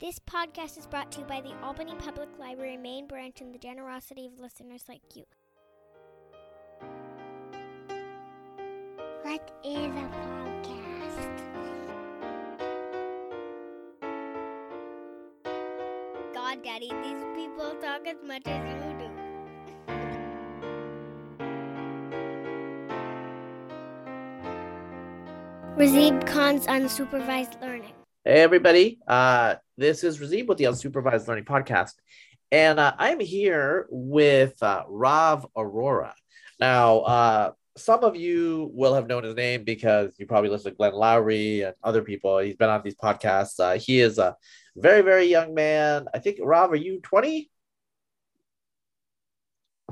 This podcast is brought to you by the Albany Public Library main branch and the generosity of listeners like you. What is a podcast? God, Daddy, these people talk as much as you do. Razib Khan's unsupervised learning. Hey everybody, uh, this is Razib with the Unsupervised Learning Podcast, and uh, I'm here with uh, Rav Arora. Now, uh, some of you will have known his name because you probably listen to Glenn Loury and other people. He's been on these podcasts. Uh, he is a very, very young man. I think Rav, are you 20?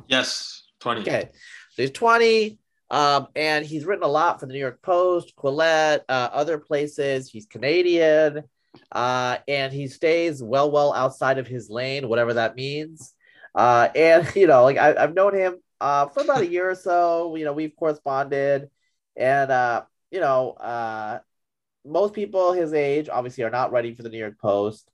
Yes, 20. Okay, so he's 20. Um, and he's written a lot for the New York Post, Quillette, uh, other places. He's Canadian, uh, and he stays well, well outside of his lane, whatever that means. Uh, and you know, like I, have known him uh, for about a year or so. You know, we've corresponded, and uh, you know, uh, most people his age obviously are not writing for the New York Post.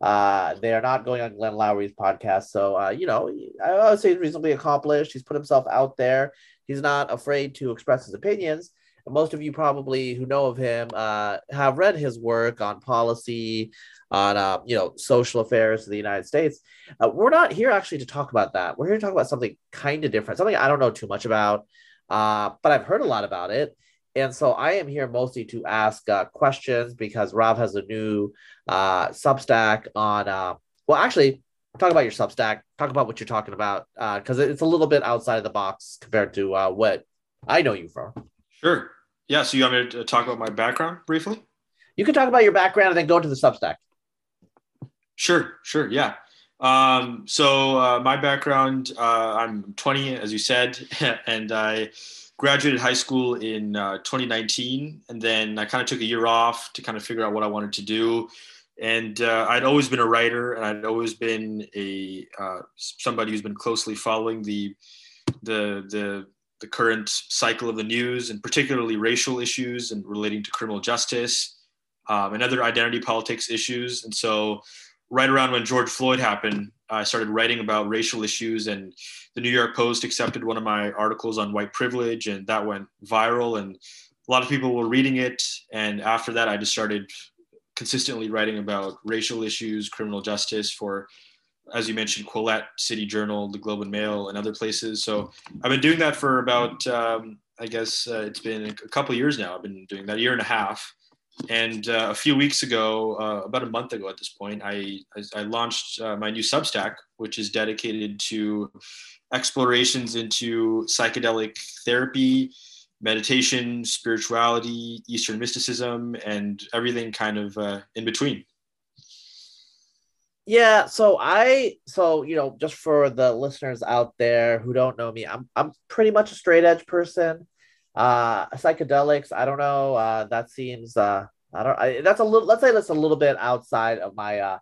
Uh, they are not going on Glenn Loury's podcast. So, uh, you know, I would say he's reasonably accomplished. He's put himself out there. He's not afraid to express his opinions. And most of you probably who know of him uh, have read his work on policy, on uh, you know social affairs of the United States. Uh, we're not here actually to talk about that. We're here to talk about something kind of different, something I don't know too much about, uh, but I've heard a lot about it. And so I am here mostly to ask uh, questions because Rav has a new uh, Substack on. Uh, well, actually, talk about your Substack. Talk about what you're talking about because uh, it's a little bit outside of the box compared to uh, what I know you from. Sure. Yeah. So you want me to talk about my background briefly? You can talk about your background and then go to the Substack. Sure. Sure. Yeah. Um, so uh, my background, uh, I'm 20, as you said, and I graduated high school in uh, 2019, and then I kind of took a year off to kind of figure out what I wanted to do and uh, I'd always been a writer, and I'd always been a uh, somebody who's been closely following the the the the current cycle of the news, and particularly racial issues and relating to criminal justice um, and other identity politics issues. And so, right around when George Floyd happened, I started writing about racial issues, and the New York Post accepted one of my articles on white privilege, and that went viral, and a lot of people were reading it. And after that, I just started consistently writing about racial issues, criminal justice for, as you mentioned, Quillette, City Journal, the Globe and Mail, and other places. So I've been doing that for about, um, I guess uh, it's been a couple years now. I've been doing that a year and a half. And uh, a few weeks ago, uh, about a month ago at this point, I, I, I launched uh, my new Substack, which is dedicated to explorations into psychedelic therapy, meditation, spirituality, Eastern mysticism, and everything kind of uh, in between. Yeah, so I so you know just for the listeners out there who don't know me, I'm I'm pretty much a straight edge person. Uh psychedelics, I don't know, uh that seems uh I don't I, that's a little let's say that's a little bit outside of my uh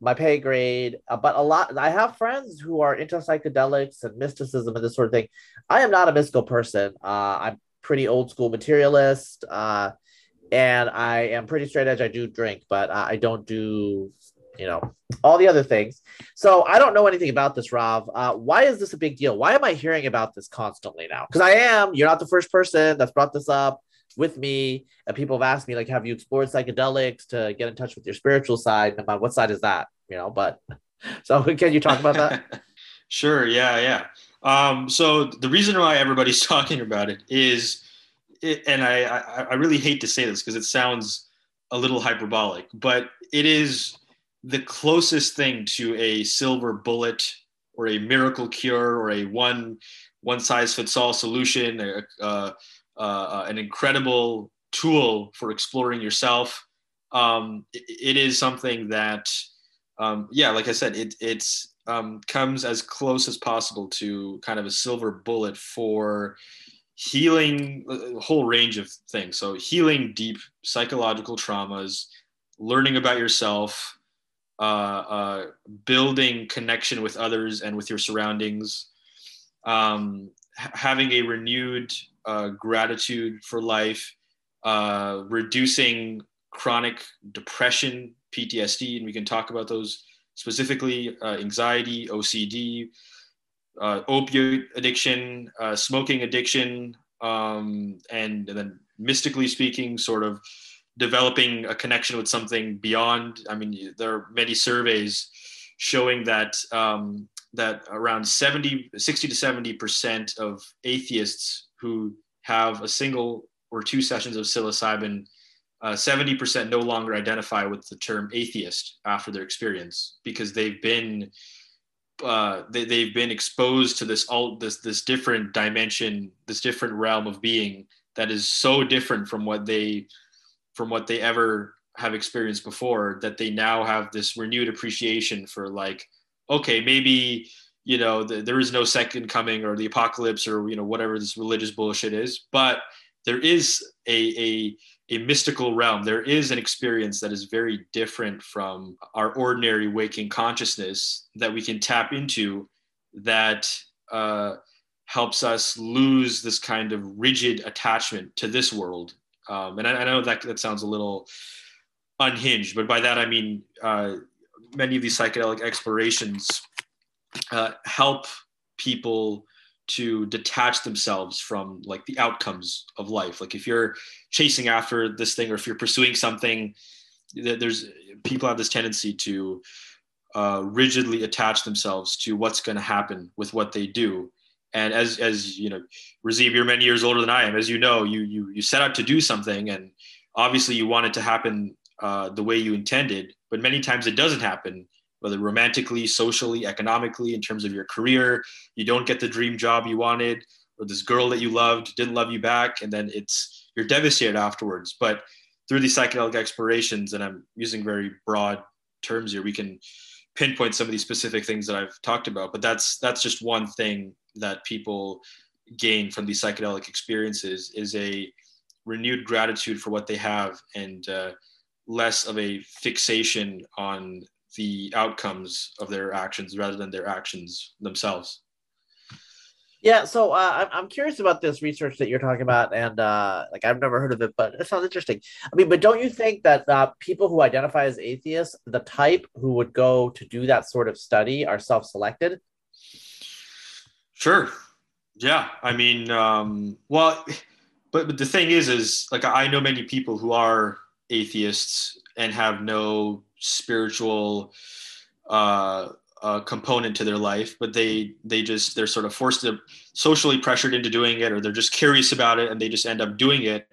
my pay grade, uh, but a lot I have friends who are into psychedelics and mysticism and this sort of thing. I am not a mystical person. Uh I'm pretty old school materialist. Uh, and I am pretty straight edge. I do drink, but I don't do, you know, all the other things. So I don't know anything about this, Rav. Uh, why is this a big deal? Why am I hearing about this constantly now? Because I am. You're not the first person that's brought this up with me. And people have asked me, like, have you explored psychedelics to get in touch with your spiritual side? And I'm what side is that? You know, but so can you talk about that? sure. Yeah. Yeah. Um, so the reason why everybody's talking about it is, it, and I, I, I really hate to say this because it sounds a little hyperbolic, but it is the closest thing to a silver bullet or a miracle cure or a one one size fits all solution, an incredible tool for exploring yourself. Um, it, it is something that, um, yeah, like I said, it, it's um, comes as close as possible to kind of a silver bullet for healing a whole range of things. So, healing deep psychological traumas, learning about yourself, uh, uh, building connection with others and with your surroundings, um, having a renewed uh, gratitude for life, uh, reducing chronic depression PTSD, and we can talk about those specifically uh, anxiety, OCD, uh, opioid addiction, uh, smoking addiction, um, and, and, then mystically speaking, sort of developing a connection with something beyond. I mean, there are many surveys showing that um, that around 70, 60 to 70 percent of atheists who have a single or two sessions of psilocybin, uh, 70% no longer identify with the term atheist after their experience because they've been uh, they, they've been exposed to this all this this different dimension, this different realm of being that is so different from what they from what they ever have experienced before that they now have this renewed appreciation for like okay maybe you know the, there is no second coming or the apocalypse or you know whatever this religious bullshit is but there is a, a a mystical realm. There is an experience that is very different from our ordinary waking consciousness that we can tap into that uh, helps us lose this kind of rigid attachment to this world. Um, and I, I, know that that sounds a little unhinged, but by that I mean uh, many of these psychedelic explorations uh, help people to detach themselves from like the outcomes of life. Like if you're chasing after this thing or if you're pursuing something there's people have this tendency to uh, rigidly attach themselves to what's going to happen with what they do. And as as you know Razib, you're many years older than I am. As you know you you you set out to do something and obviously you want it to happen uh, the way you intended but many times it doesn't happen whether romantically, socially, economically, in terms of your career. You don't get the dream job you wanted, or this girl that you loved didn't love you back, and then it's you're devastated afterwards. But through these psychedelic explorations, and I'm using very broad terms here, we can pinpoint some of these specific things that I've talked about. But that's that's just one thing that people gain from these psychedelic experiences is a renewed gratitude for what they have and uh, less of a fixation on the outcomes of their actions rather than their actions themselves. Yeah, so uh, I'm curious about this research that you're talking about, and uh, like I've never heard of it, but it sounds interesting. I mean, but don't you think that uh, people who identify as atheists, the type who would go to do that sort of study, are self-selected? Sure. Yeah, I mean, um, well, but but the thing is, is like I know many people who are atheists and have no spiritual uh, uh, component to their life, but they they just they're sort of forced to socially pressured into doing it, or they're just curious about it and they just end up doing it,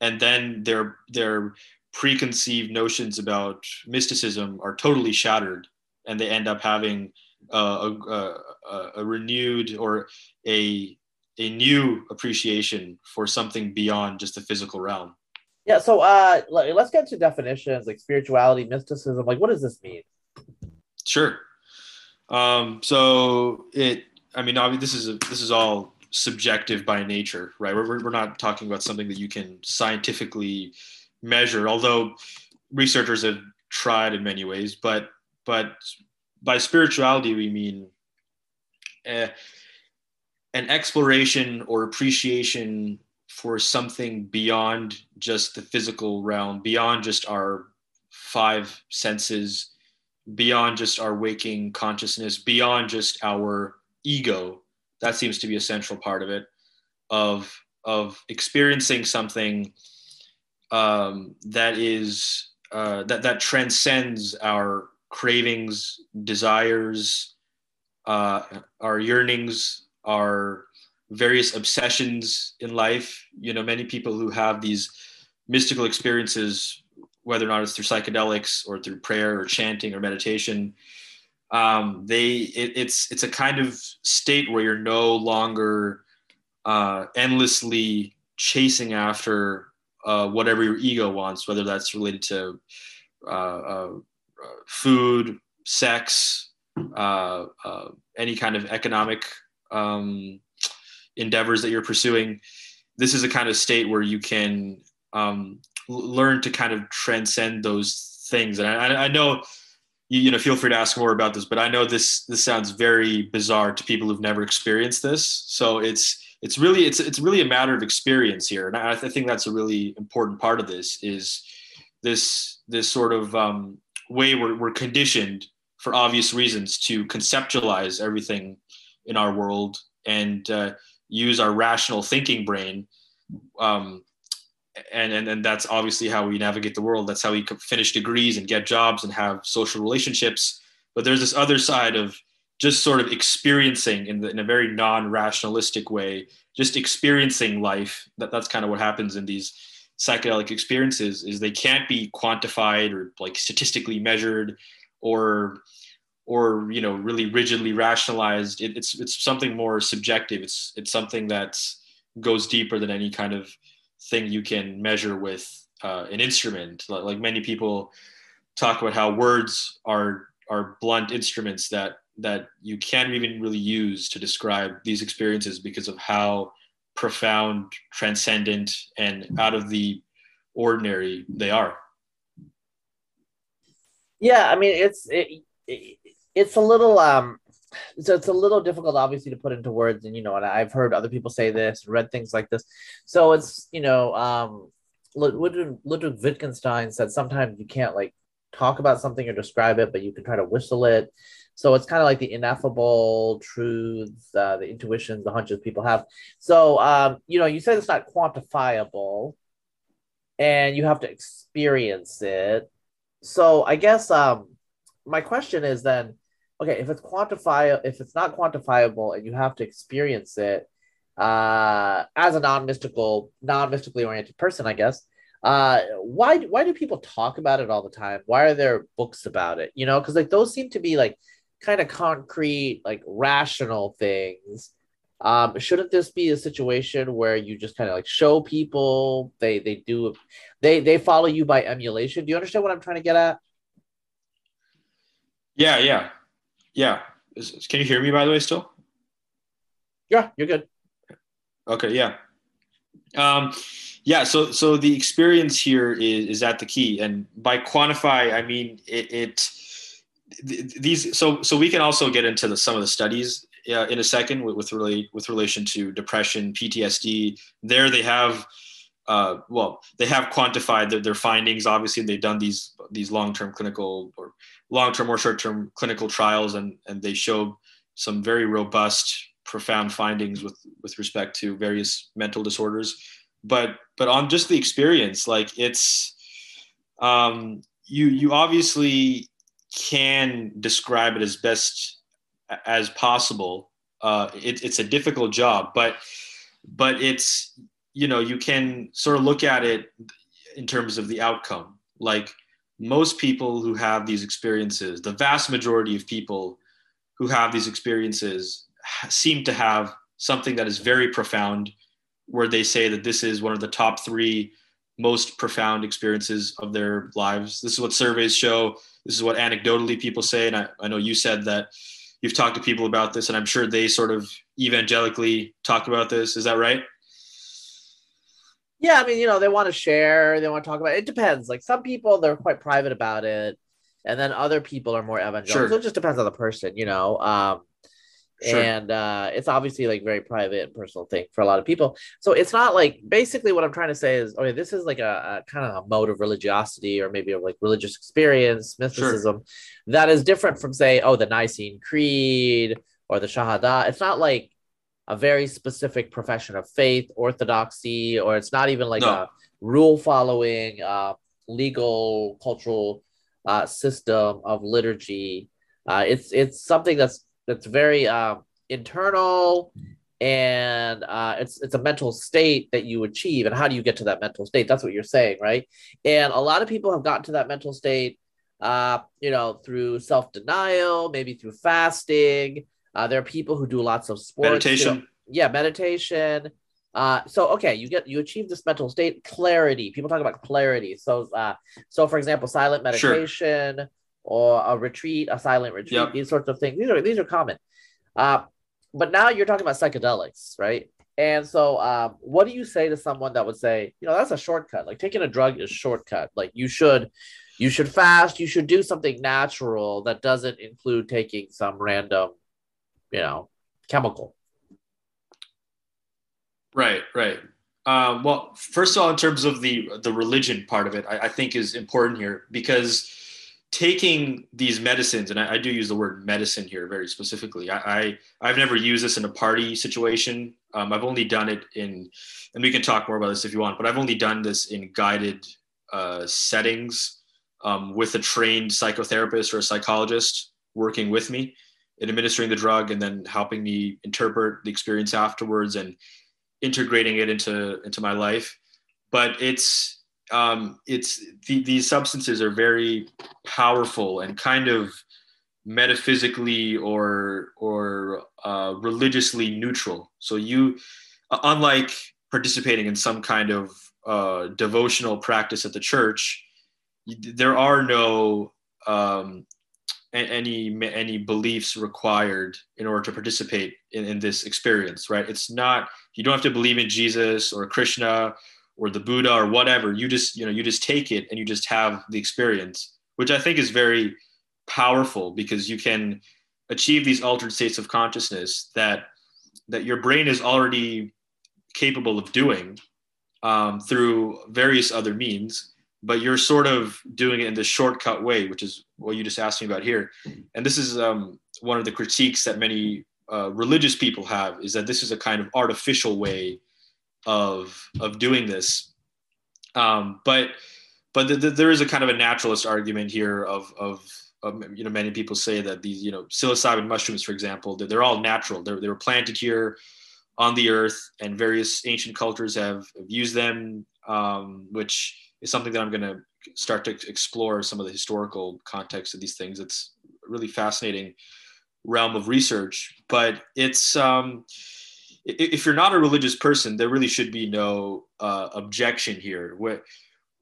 and then their their preconceived notions about mysticism are totally shattered, and they end up having a, a, a renewed or a a new appreciation for something beyond just the physical realm. Yeah, so uh, let's get to definitions like spirituality, mysticism. Like, what does this mean? Sure. Um, so it, I mean, obviously, this is a, this is all subjective by nature, right? We're we're not talking about something that you can scientifically measure, although researchers have tried in many ways. But but by spirituality, we mean uh, an exploration or appreciation for something beyond just the physical realm, beyond just our five senses, beyond just our waking consciousness, beyond just our ego. That seems to be a central part of it, of of experiencing something um, that is uh, that that transcends our cravings, desires, uh, our yearnings, our various obsessions in life. You know, many people who have these mystical experiences, whether or not it's through psychedelics or through prayer or chanting or meditation, um, they it, it's it's a kind of state where you're no longer uh, endlessly chasing after uh, whatever your ego wants, whether that's related to uh, uh food, sex, uh, uh, any kind of economic um, endeavors that you're pursuing, this is a kind of state where you can um, learn to kind of transcend those things. And I, I know, you, you know, feel free to ask more about this, but I know this this sounds very bizarre to people who've never experienced this. So it's it's really it's it's really a matter of experience here, and I, I think that's a really important part of this is this this sort of um, way we're, we're conditioned for obvious reasons to conceptualize everything in our world and uh, use our rational thinking brain um, and, and and that's obviously how we navigate the world. That's how we finish degrees and get jobs and have social relationships. But there's this other side of just sort of experiencing in, the, in a very non-rationalistic way just experiencing life. That, that's kind of what happens in these psychedelic experiences is they can't be quantified or like statistically measured or or you know really rigidly rationalized it, it's it's something more subjective it's it's something that goes deeper than any kind of thing you can measure with uh, an instrument like, like many people talk about how words are are blunt instruments that that you can't even really use to describe these experiences because of how profound, transcendent, and out of the ordinary they are. Yeah, I mean it's it, it, it's a little um so it's a little difficult obviously to put into words and you know and I've heard other people say this read things like this so it's you know um Ludwig, Ludwig Wittgenstein said sometimes you can't like talk about something or describe it but you can try to whistle it so it's kind of like the ineffable truths, uh, the intuitions, the hunches people have. So, um, you know, you said it's not quantifiable and you have to experience it. So I guess um, my question is then, okay, if it's quantifiable, if it's not quantifiable and you have to experience it uh, as a non-mystical, non-mystically oriented person, I guess, uh, why why do people talk about it all the time? Why are there books about it? You know, because like those seem to be like kind of concrete, like rational things. Um, shouldn't this be a situation where you just kind of like show people they they do they they follow you by emulation? Do you understand what I'm trying to get at? Yeah, yeah, yeah. Can you hear me by the way still? Yeah, you're good. Okay, yeah. Um, yeah, so so the experience here is is at the key, and by quantify, I mean it, it these so so we can also get into the, some of the studies uh, in a second with with, really, with relation to depression PTSD there they have uh, well they have quantified their, their findings obviously they've done these these long-term clinical or long-term or short-term clinical trials and and they show some very robust profound findings with with respect to various mental disorders but but on just the experience like it's um you you obviously can describe it as best as possible. Uh, it, it's a difficult job, but but it's you know you can sort of look at it in terms of the outcome. Like most people who have these experiences, the vast majority of people who have these experiences seem to have something that is very profound, where they say that this is one of the top three most profound experiences of their lives. This is what surveys show. This is what anecdotally people say. And I, I know you said that you've talked to people about this, and I'm sure they sort of evangelically talk about this. Is that right? Yeah, I mean, you know, they want to share, they want to talk about it. it depends. Like some people, they're quite private about it, and then other people are more evangelical. Sure. So it just depends on the person, you know. Um, Sure. and uh, it's obviously like very private and personal thing for a lot of people so it's not like basically what i'm trying to say is okay this is like a, a kind of a mode of religiosity or maybe a like religious experience mysticism sure. that is different from say oh the nicene creed or the shahada it's not like a very specific profession of faith orthodoxy or it's not even like no. a rule following uh, legal cultural uh, system of liturgy. Uh, it's it's something that's that's very uh, internal and uh, it's it's a mental state that you achieve. And how do you get to that mental state? That's what you're saying right? And a lot of people have gotten to that mental state uh, you know through self-denial maybe through fasting uh, there are people who do lots of sports meditation yeah meditation uh, so okay you get you achieve this mental state clarity people talk about clarity so uh, so for example silent meditation sure or a retreat, a silent retreat, yep. these sorts of things. These are these are common. Uh, but now you're talking about psychedelics, right? And so, um, what do you say to someone that would say, you know, that's a shortcut? Like taking a drug is shortcut. Like you should, you should fast. You should do something natural that doesn't include taking some random, you know, chemical. Right, right. Um, well, first of all, in terms of the the religion part of it, I, I think is important here because taking these medicines, and I, I, do use the word medicine here very specifically. I, I have never used this in a party situation. Um, I've only done it in, and we can talk more about this if you want. But I've only done this in guided uh, settings um, with a trained psychotherapist or a psychologist working with me in administering the drug and then helping me interpret the experience afterwards and integrating it into into my life. But it's um, it's the, these substances are very powerful and kind of metaphysically or or uh, religiously neutral. So you, unlike participating in some kind of uh, devotional practice at the church, there are no um, any any beliefs required in order to participate in, in this experience. Right? It's not you don't have to believe in Jesus or Krishna or the Buddha or whatever. You just, you know, you just take it and you just have the experience, which I think is very powerful because you can achieve these altered states of consciousness that that your brain is already capable of doing um, through various other means but you're sort of doing it in the shortcut way which is what you just asked me about here and this is um, one of the critiques that many uh, religious people have is that this is a kind of artificial way of of doing this. Um, but but the, the, there is a kind of a naturalist argument here of, of you know many people say that these you know psilocybin mushrooms, for example, that they're all natural. They're they were planted here on the earth, and various ancient cultures have, have used them, um, which is something that I'm going to start to explore some of the historical context of these things. It's really fascinating realm of research, but it's um, if you're not a religious person, there really should be no uh, objection here. With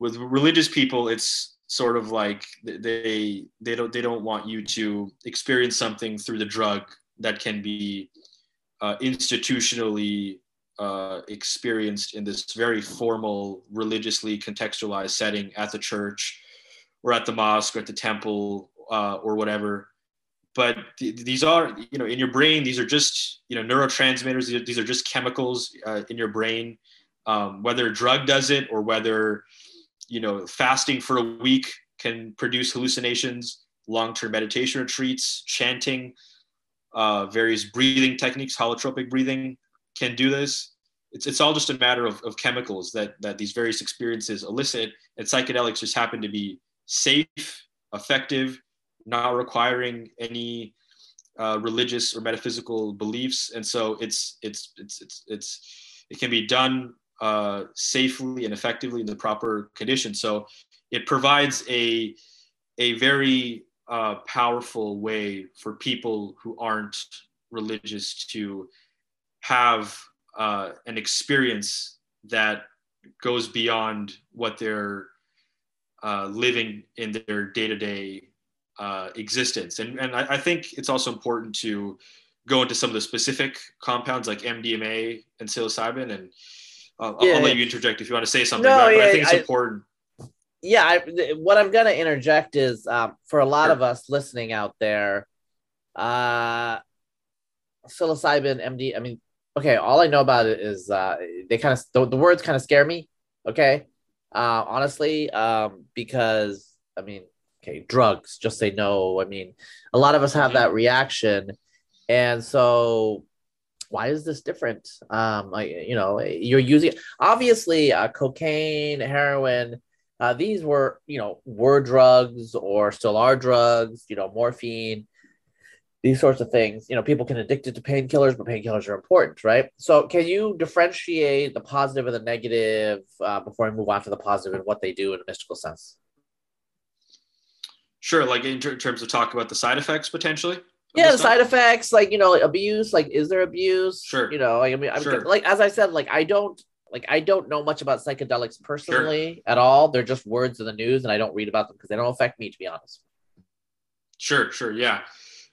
with religious people, it's sort of like they they don't they don't want you to experience something through the drug that can be uh, institutionally uh, experienced in this very formal, religiously contextualized setting at the church or at the mosque or at the temple uh, or whatever. But th- these are you know in your brain these are just you know neurotransmitters. These are, just chemicals uh, in your brain. Um, whether a drug does it or whether you know fasting for a week can produce hallucinations long-term meditation retreats chanting uh, various breathing techniques holotropic breathing can do this. It's, it's all just a matter of, of chemicals that, that these various experiences elicit. And psychedelics just happen to be safe effective not requiring any uh, religious or metaphysical beliefs, and so it's it's it's it's, it's it can be done uh, safely and effectively in the proper conditions. So it provides a a very uh, powerful way for people who aren't religious to have uh, an experience that goes beyond what they're uh, living in their day-to-day uh, existence. And, and I, I, think it's also important to go into some of the specific compounds like MDMA and psilocybin. And uh, yeah, I'll, let you interject if you want to say something. No, but, yeah, but I think it's I, important. Yeah, I, what I'm going to interject is um, for a lot sure. of us listening out there, uh, psilocybin, MD. I mean, okay, all I know about it is uh, they kind of the, the words kind of scare me. Okay, uh, honestly, um, because I mean, okay, drugs, just say no. I mean, a lot of us have that reaction. And so why is this different? Um, like, you know, you're using obviously uh, cocaine, heroin, uh, these were, you know, were drugs or still are drugs, you know, morphine, these sorts of things. You know, people can addicted to painkillers, but painkillers are important, right? So, can you differentiate the positive and the negative uh, before I move on to the positive and what they do in a mystical sense? Sure, like in ter- terms of talk about the side effects potentially. Yeah, the side effects, like you know, like abuse. Like, is there abuse? Sure. You know, like, I mean, I'm, sure. like as I said, like I don't like I don't know much about psychedelics personally sure. at all. They're just words in the news, and I don't read about them because they don't affect me, to be honest. Sure, sure, yeah,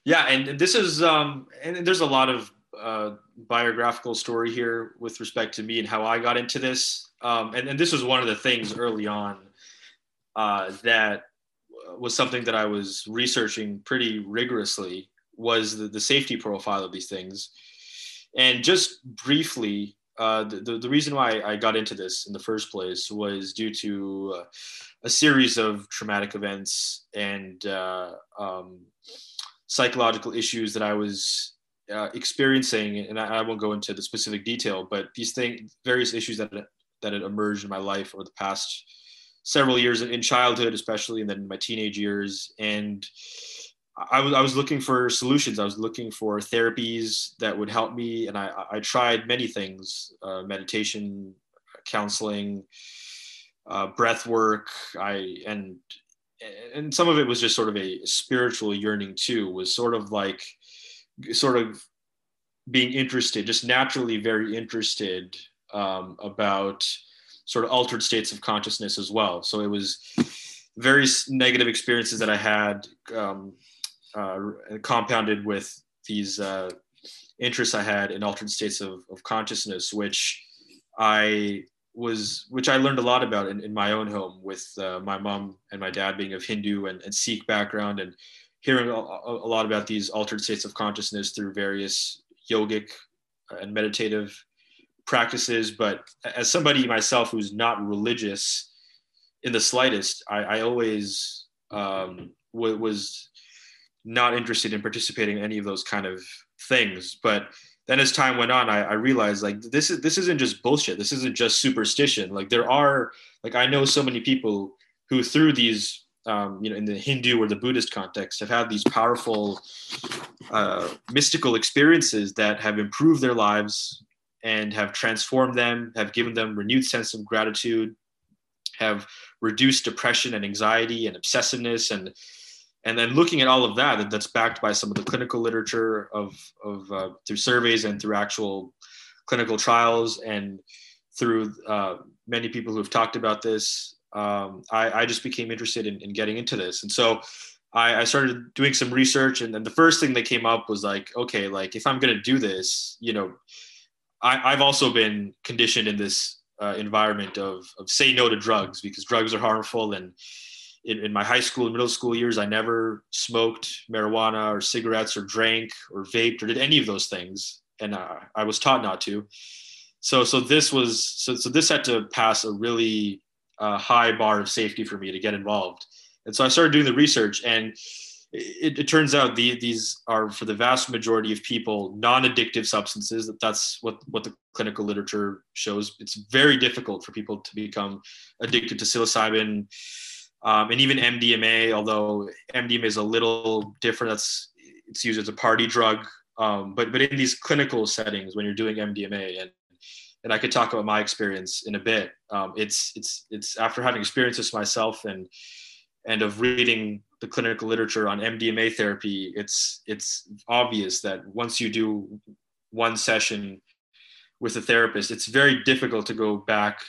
yeah, and this is um, and there's a lot of uh, biographical story here with respect to me and how I got into this, um, and and this was one of the things early on uh, that was something that I was researching pretty rigorously was the, the safety profile of these things. And just briefly, uh, the, the reason why I got into this in the first place was due to uh, a series of traumatic events and uh, um, psychological issues that I was uh, experiencing. And I, I, won't go into the specific detail, but these things, various issues that that had emerged in my life over the past several years in childhood, especially, and then in my teenage years. And I was I was looking for solutions. I was looking for therapies that would help me, and I I tried many things: uh, meditation, counseling, uh, breath work. I and and some of it was just sort of a spiritual yearning too. Was sort of like sort of being interested, just naturally very interested um, about sort of altered states of consciousness as well. So it was very negative experiences that I had um, uh, compounded with these uh, interests I had in altered states of, of consciousness, which I was, which I learned a lot about in, in my own home with uh, my mom and my dad being of Hindu and, and Sikh background and hearing a, a lot about these altered states of consciousness through various yogic and meditative practices. But as somebody myself who's not religious in the slightest, I, I always um, w- was not interested in participating in any of those kind of things. But then as time went on, I, I realized like this is this isn't just bullshit. This isn't just superstition. Like there are like I know so many people who through these um, you know in the Hindu or the Buddhist context have had these powerful uh, mystical experiences that have improved their lives and have transformed them, have given them renewed sense of gratitude, have reduced depression and anxiety and obsessiveness and and then looking at all of that that's backed by some of the clinical literature of, of uh, through surveys and through actual clinical trials and through uh, many people who have talked about this um, I, I, just became interested in, in, getting into this and so I, I, started doing some research and then the first thing that came up was like okay like if i'm going to do this you know I, have also been conditioned in this uh, environment of, of say no to drugs because drugs are harmful. And in, in, my high school and middle school years, I never smoked marijuana or cigarettes or drank or vaped or did any of those things. And uh, I was taught not to. So, so this was, so, so this had to pass a really uh, high bar of safety for me to get involved. And so I started doing the research and it, it, turns out the, these are for the vast majority of people non-addictive substances That that's what what the clinical literature shows it's very difficult for people to become addicted to psilocybin um, and even mdma although mdma is a little different that's it's used as a party drug. Um, but but in these clinical settings when you're doing mdma and and i could talk about my experience in a bit um, it's it's it's after having experienced this myself and and of reading the clinical literature on MDMA therapy, it's it's obvious that once you do one session with a therapist, it's very difficult to go back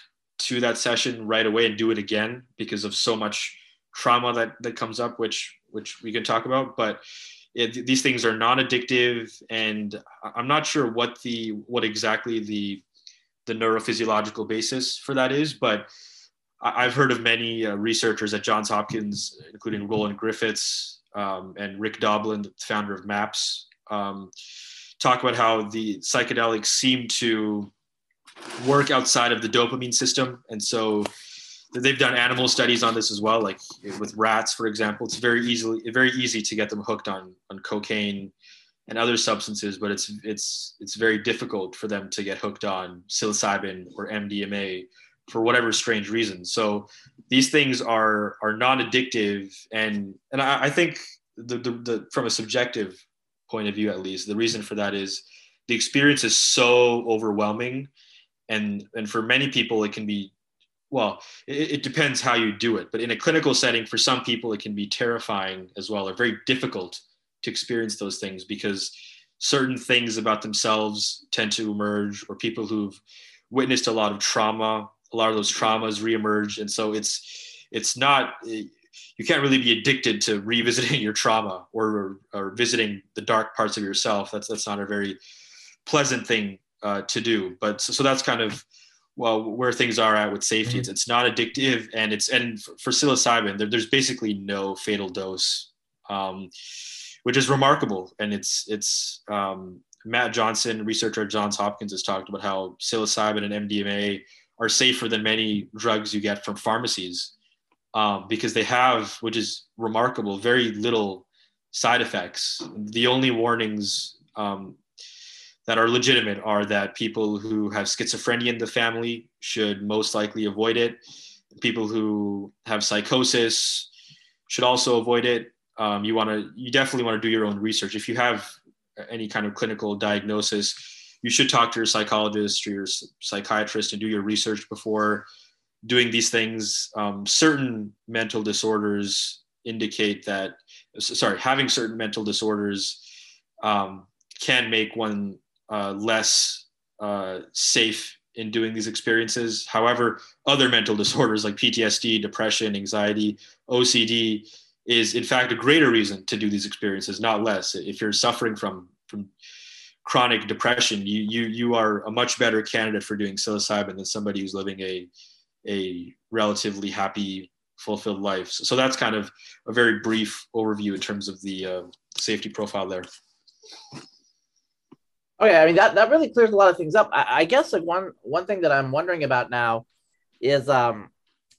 to that session right away and do it again because of so much trauma that that comes up, which which we can talk about. But it, these things are non-addictive, and I'm not sure what the what exactly the the neurophysiological basis for that is, but I've heard of many uh, researchers at Johns Hopkins, including Roland Griffiths um, and Rick Doblin, the founder of MAPS, um, talk about how the psychedelics seem to work outside of the dopamine system. And so they've done animal studies on this as well, like with rats, for example. It's very easily very easy to get them hooked on on cocaine and other substances, but it's it's it's very difficult for them to get hooked on psilocybin or MDMA for whatever strange reason. So these things are are non-addictive, and and I, I think the, the, the from a subjective point of view, at least, the reason for that is the experience is so overwhelming, and and for many people it can be well it, it, depends how you do it. But in a clinical setting for some people it can be terrifying as well or very difficult to experience those things because certain things about themselves tend to emerge or people who've witnessed a lot of trauma a lot of those traumas reemerge. And so it's it's not you can't really be addicted to revisiting your trauma or or visiting the dark parts of yourself. That's that's not a very pleasant thing uh, to do but so, so, that's kind of well where things are at with safety mm-hmm. it's, it's not addictive and it's and for psilocybin there, there's basically no fatal dose um, which is remarkable and it's it's um, Matt Johnson, researcher at Johns Hopkins, has talked about how psilocybin and MDMA are safer than many drugs you get from pharmacies um, because they have, which is remarkable, very little side effects. The only warnings um, that are legitimate are that people who have schizophrenia in the family should most likely avoid it. People who have psychosis should also avoid it. Um, you want to, you definitely want to do your own research. If you have any kind of clinical diagnosis, you should talk to your psychologist or your psychiatrist and do your research before doing these things. Um, certain mental disorders indicate that, sorry, having certain mental disorders um, can make one uh, less uh, safe in doing these experiences. However, other mental disorders like PTSD, depression, anxiety, OCD is in fact a greater reason to do these experiences, not less. If you're suffering from from chronic depression, you you you are a much better candidate for doing psilocybin than somebody who's living a a relatively happy, fulfilled life. So, so that's kind of a very brief overview in terms of the uh, safety profile there. Okay, I mean that that really clears a lot of things up. I, I guess like one one thing that I'm wondering about now is um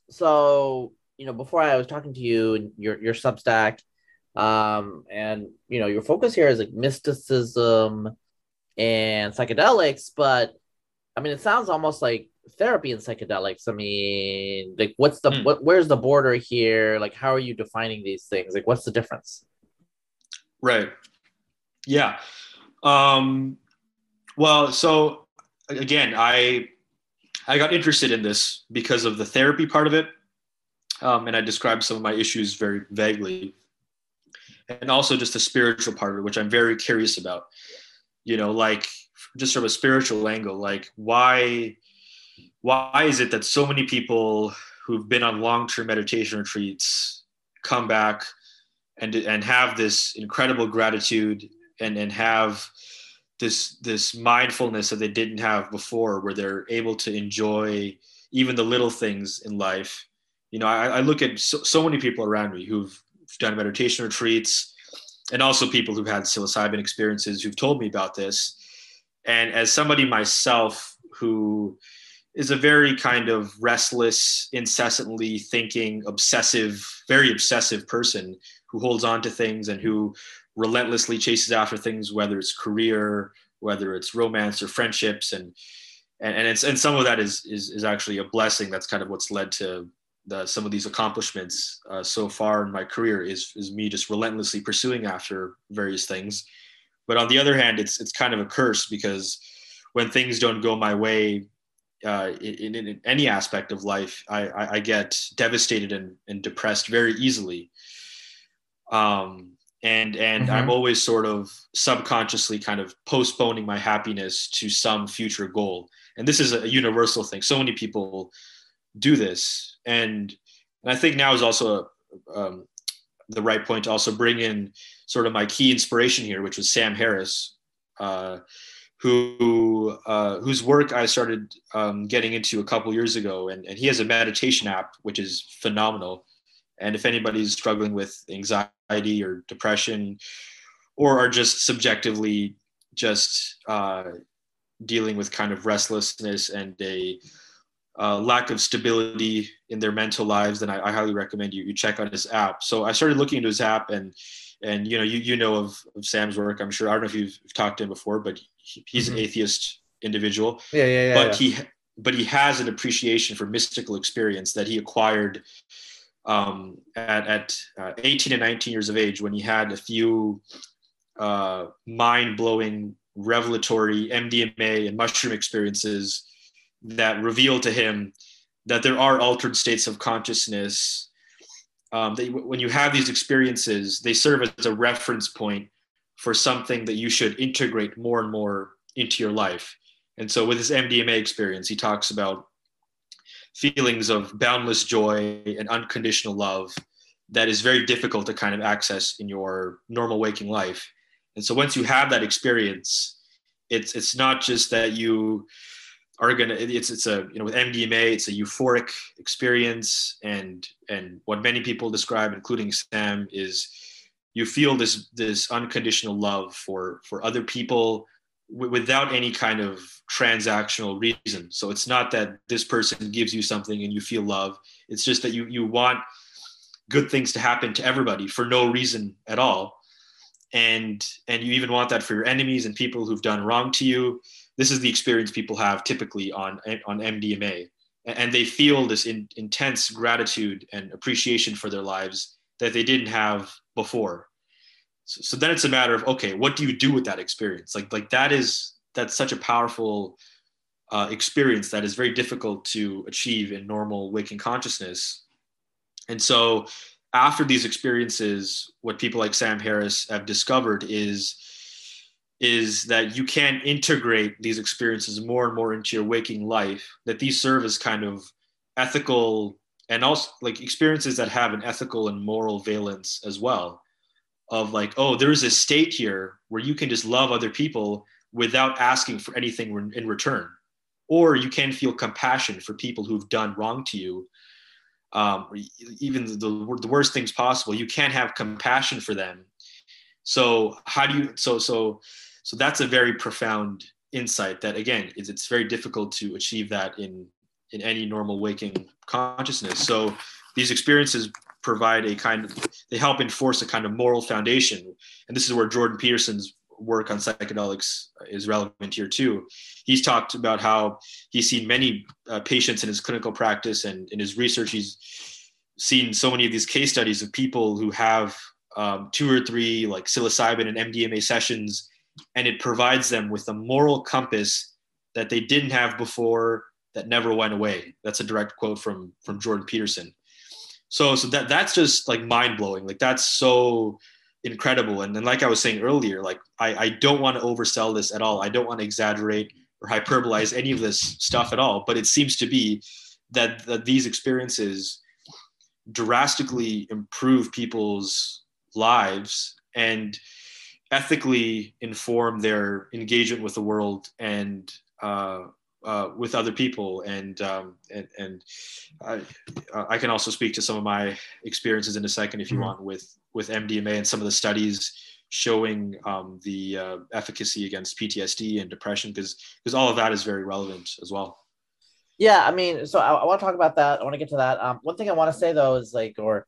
so you know before I was talking to you and your your Substack um and you know your focus here is like mysticism and psychedelics but I mean it sounds almost like therapy and psychedelics. I mean like what's the mm. what where's the border here? Like how are you defining these things? Like what's the difference? Right. Yeah. Um well, so again, I I got interested in this because of the therapy part of it, um, and I described some of my issues very vaguely, and also just the spiritual part of it, which I'm very curious about. You know, like just from a spiritual angle, like why why is it that so many people who've been on long-term meditation retreats come back and and have this incredible gratitude and and have this this mindfulness that they didn't have before where they're able to enjoy even the little things in life. You know i, I look at so, so, many people around me who've done meditation retreats and also people who've had psilocybin experiences who've told me about this. And as somebody myself who is a very kind of restless incessantly thinking obsessive very obsessive person who holds on to things and who relentlessly chases after things, whether it's career, whether it's romance or friendships, and and, and and some of that is is is actually a blessing. That's kind of what's led to the, some of these accomplishments uh, so far in my career is is me just relentlessly pursuing after various things. But on the other hand, it's it's kind of a curse because when things don't go my way uh, in, in, in, any aspect of life, I, I, I get devastated and, and, depressed very easily. Um, and and mm-hmm. i'm always sort of subconsciously kind of postponing my happiness to some future goal and this is a universal thing so many people do this and and i think now is also um, the right point to also bring in sort of my key inspiration here which was sam harris uh, who uh, whose work I started um, getting into a couple years ago, and, and he has a meditation app which is phenomenal. And if anybody's struggling with anxiety or depression, or are just subjectively just uh, dealing with kind of restlessness and a uh, lack of stability in their mental lives, then I, I, highly recommend you you check out his app. So I started looking into his app, and and you know you you know of, of Sam's work. I'm sure I don't know if you've talked to him before, but he, he's mm-hmm. an atheist individual. Yeah, yeah, yeah. But yeah. he but he has an appreciation for mystical experience that he acquired um, at, at uh, 18 and 19 years of age when he had a few uh, mind-blowing revelatory mdma and mushroom experiences that reveal to him that there are altered states of consciousness. Um, that when you have these experiences they serve as a reference point for something that you should integrate more and more into your life. And so with his mdma experience he talks about feelings of boundless joy and unconditional love that is very difficult to kind of access in your normal waking life. And so once you have that experience, it's it's not just that you are gonna it's it's a you know with MDMA it's a euphoric experience and and what many people describe, including Sam, is you feel this this unconditional love for for other people, w- without any kind of transactional reason. So it's not that this person gives you something and you feel love. It's just that you you want good things to happen to everybody for no reason at all. And and you even want that for your enemies and people who've done wrong to you. This is the experience people have typically on on MDMA. And they feel this in, intense gratitude and appreciation for their lives that they didn't have before. So, so then it's a matter of okay, what do you do with that experience? Like like that is that's such a powerful uh, experience that is very difficult to achieve in normal waking consciousness. And so, after these experiences, what people like Sam Harris have discovered is is that you can integrate these experiences more and more into your waking life. That these serve as kind of ethical and also like experiences that have an ethical and moral valence as well. Of like, oh, there is a state here where you can just love other people without asking for anything in return. Or you can feel compassion for people who've done wrong to you. Um, even the, the worst things possible, you can't have compassion for them. So how do you, so, so, so that's a very profound insight that again, is it's very difficult to achieve that in, in any normal waking consciousness. So these experiences provide a kind of, they help enforce a kind of moral foundation. And this is where Jordan Peterson's work on psychedelics is relevant here too. He's talked about how he's seen many uh, patients in his clinical practice and in his research. He's seen so many of these case studies of people who have um, two or three like psilocybin and MDMA sessions, and it provides them with a moral compass that they didn't have before that never went away. That's a direct quote from from Jordan Peterson. So so that that's just like mind blowing. Like that's so incredible. And then, like I was saying earlier, like I, I don't want to oversell this at all. I don't want to exaggerate or hyperbolize any of this stuff at all. But it seems to be that, that these experiences drastically improve people's lives and ethically inform their engagement with the world and uh, uh, with other people and um, and, and I, I, can also speak to some of my experiences in a second if you mm-hmm. want with with MDMA and some of the studies showing um, the uh, efficacy against PTSD and depression because because all of that is very relevant as well. Yeah, I mean, so I, I want to talk about that. I want to get to that. Um, one thing I want to say though is like, or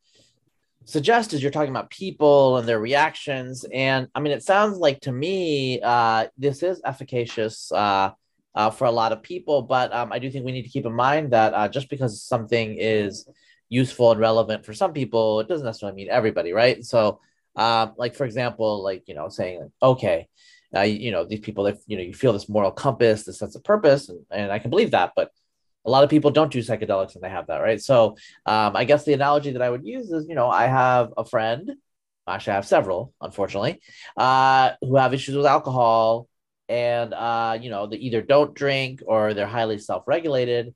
suggest is you're talking about people and their reactions, and I mean, it sounds like to me uh, this is efficacious. Uh, uh, for a lot of people. But um, I do think we need to keep in mind that uh, just because something is useful and relevant for some people, it doesn't necessarily mean everybody, right? So, um, like for example, like you know, saying like, okay, uh, you know, these people, if you know, you feel this moral compass, this sense of purpose, and, and I can believe that, but a lot of people don't do psychedelics and they have that, right? So, um, I guess the analogy that I would use is, you know, I have a friend, actually, I have several, unfortunately, uh, who have issues with alcohol and uh, you know they either don't drink or they're highly self-regulated.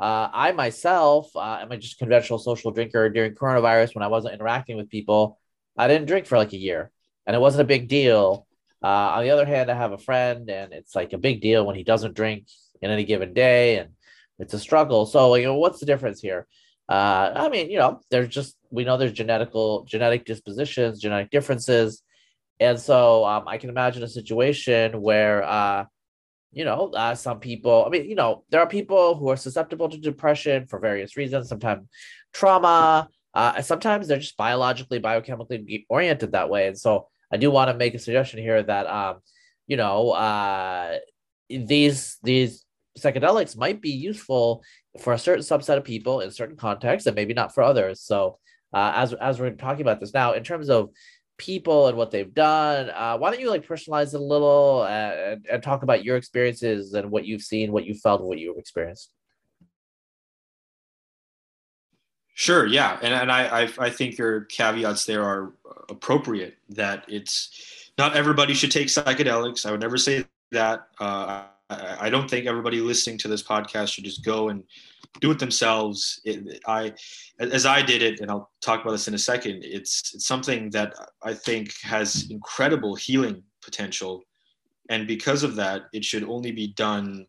Uh, I myself uh, am a just conventional social drinker. During coronavirus, when I wasn't interacting with people, I didn't drink for like a year, and it wasn't a big deal. Uh, on the other hand, I have a friend, and it's like a big deal when he doesn't drink in any given day, and it's a struggle. So, you know, what's the difference here? Uh, I mean, you know, there's just we know there's genetical genetic dispositions, genetic differences. And so um, I can imagine a situation where, uh, you know, uh, some people, I mean, you know, there are people who are susceptible to depression for various reasons, sometimes trauma, uh, sometimes they're just biologically, biochemically oriented that way. And so I do want to make a suggestion here that, um, you know, uh, these, these psychedelics might be useful for a certain subset of people in certain contexts and maybe not for others. So uh, as, as we're talking about this now, in terms of people and what they've done. Uh, why don't you like personalize it a little and, and talk about your experiences and what you've seen, what you felt, what you've experienced? Sure. Yeah, and and I, I I think your caveats there are appropriate. That it's not everybody should take psychedelics. I would never say that. Uh, I, I don't think everybody listening to this podcast should just go and do it themselves. It, I, as I did it, and I'll talk about this in a second. It's it's something that I think has incredible healing potential, and because of that, it should only be done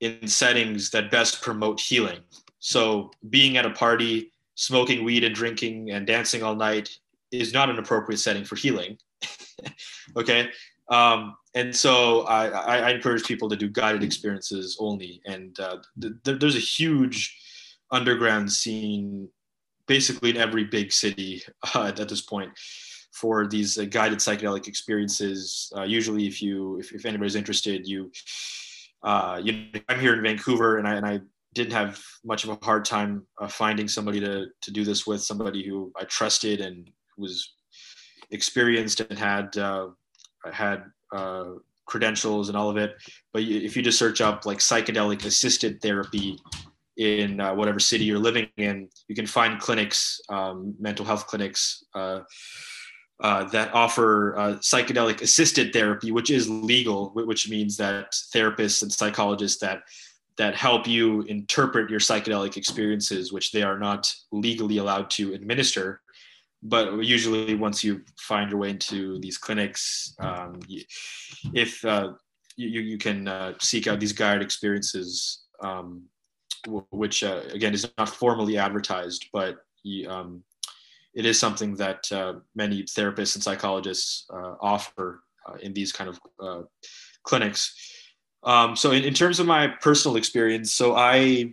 in settings that best promote healing. So, being at a party, smoking weed and drinking and dancing all night is not an appropriate setting for healing. okay, Um, and so I, I, encourage people to do guided experiences only. And uh, th- there's a huge underground scene, basically in every big city uh, at this point, for these uh, guided psychedelic experiences. Uh, usually, if you if, if anybody's interested, you uh, you know, I'm here in Vancouver, and I and I didn't have much of a hard time uh, finding somebody to to do this with, somebody who I trusted and was experienced and had uh, had uh, credentials and all of it. But if you just search up like psychedelic assisted therapy in uh, whatever city you're living in, you can find clinics, um, mental health clinics. Uh, uh, that offer uh, psychedelic assisted therapy, which is legal, which means that therapists and psychologists that that help you interpret your psychedelic experiences, which they are not legally allowed to administer, but usually once you find your way into these clinics um, if uh, you, you can uh, seek out these guided experiences um, which uh, again is not formally advertised but um, it is something that uh, many therapists and psychologists uh, offer uh, in these kind of clinics. Um, so in, in terms of my personal experience so i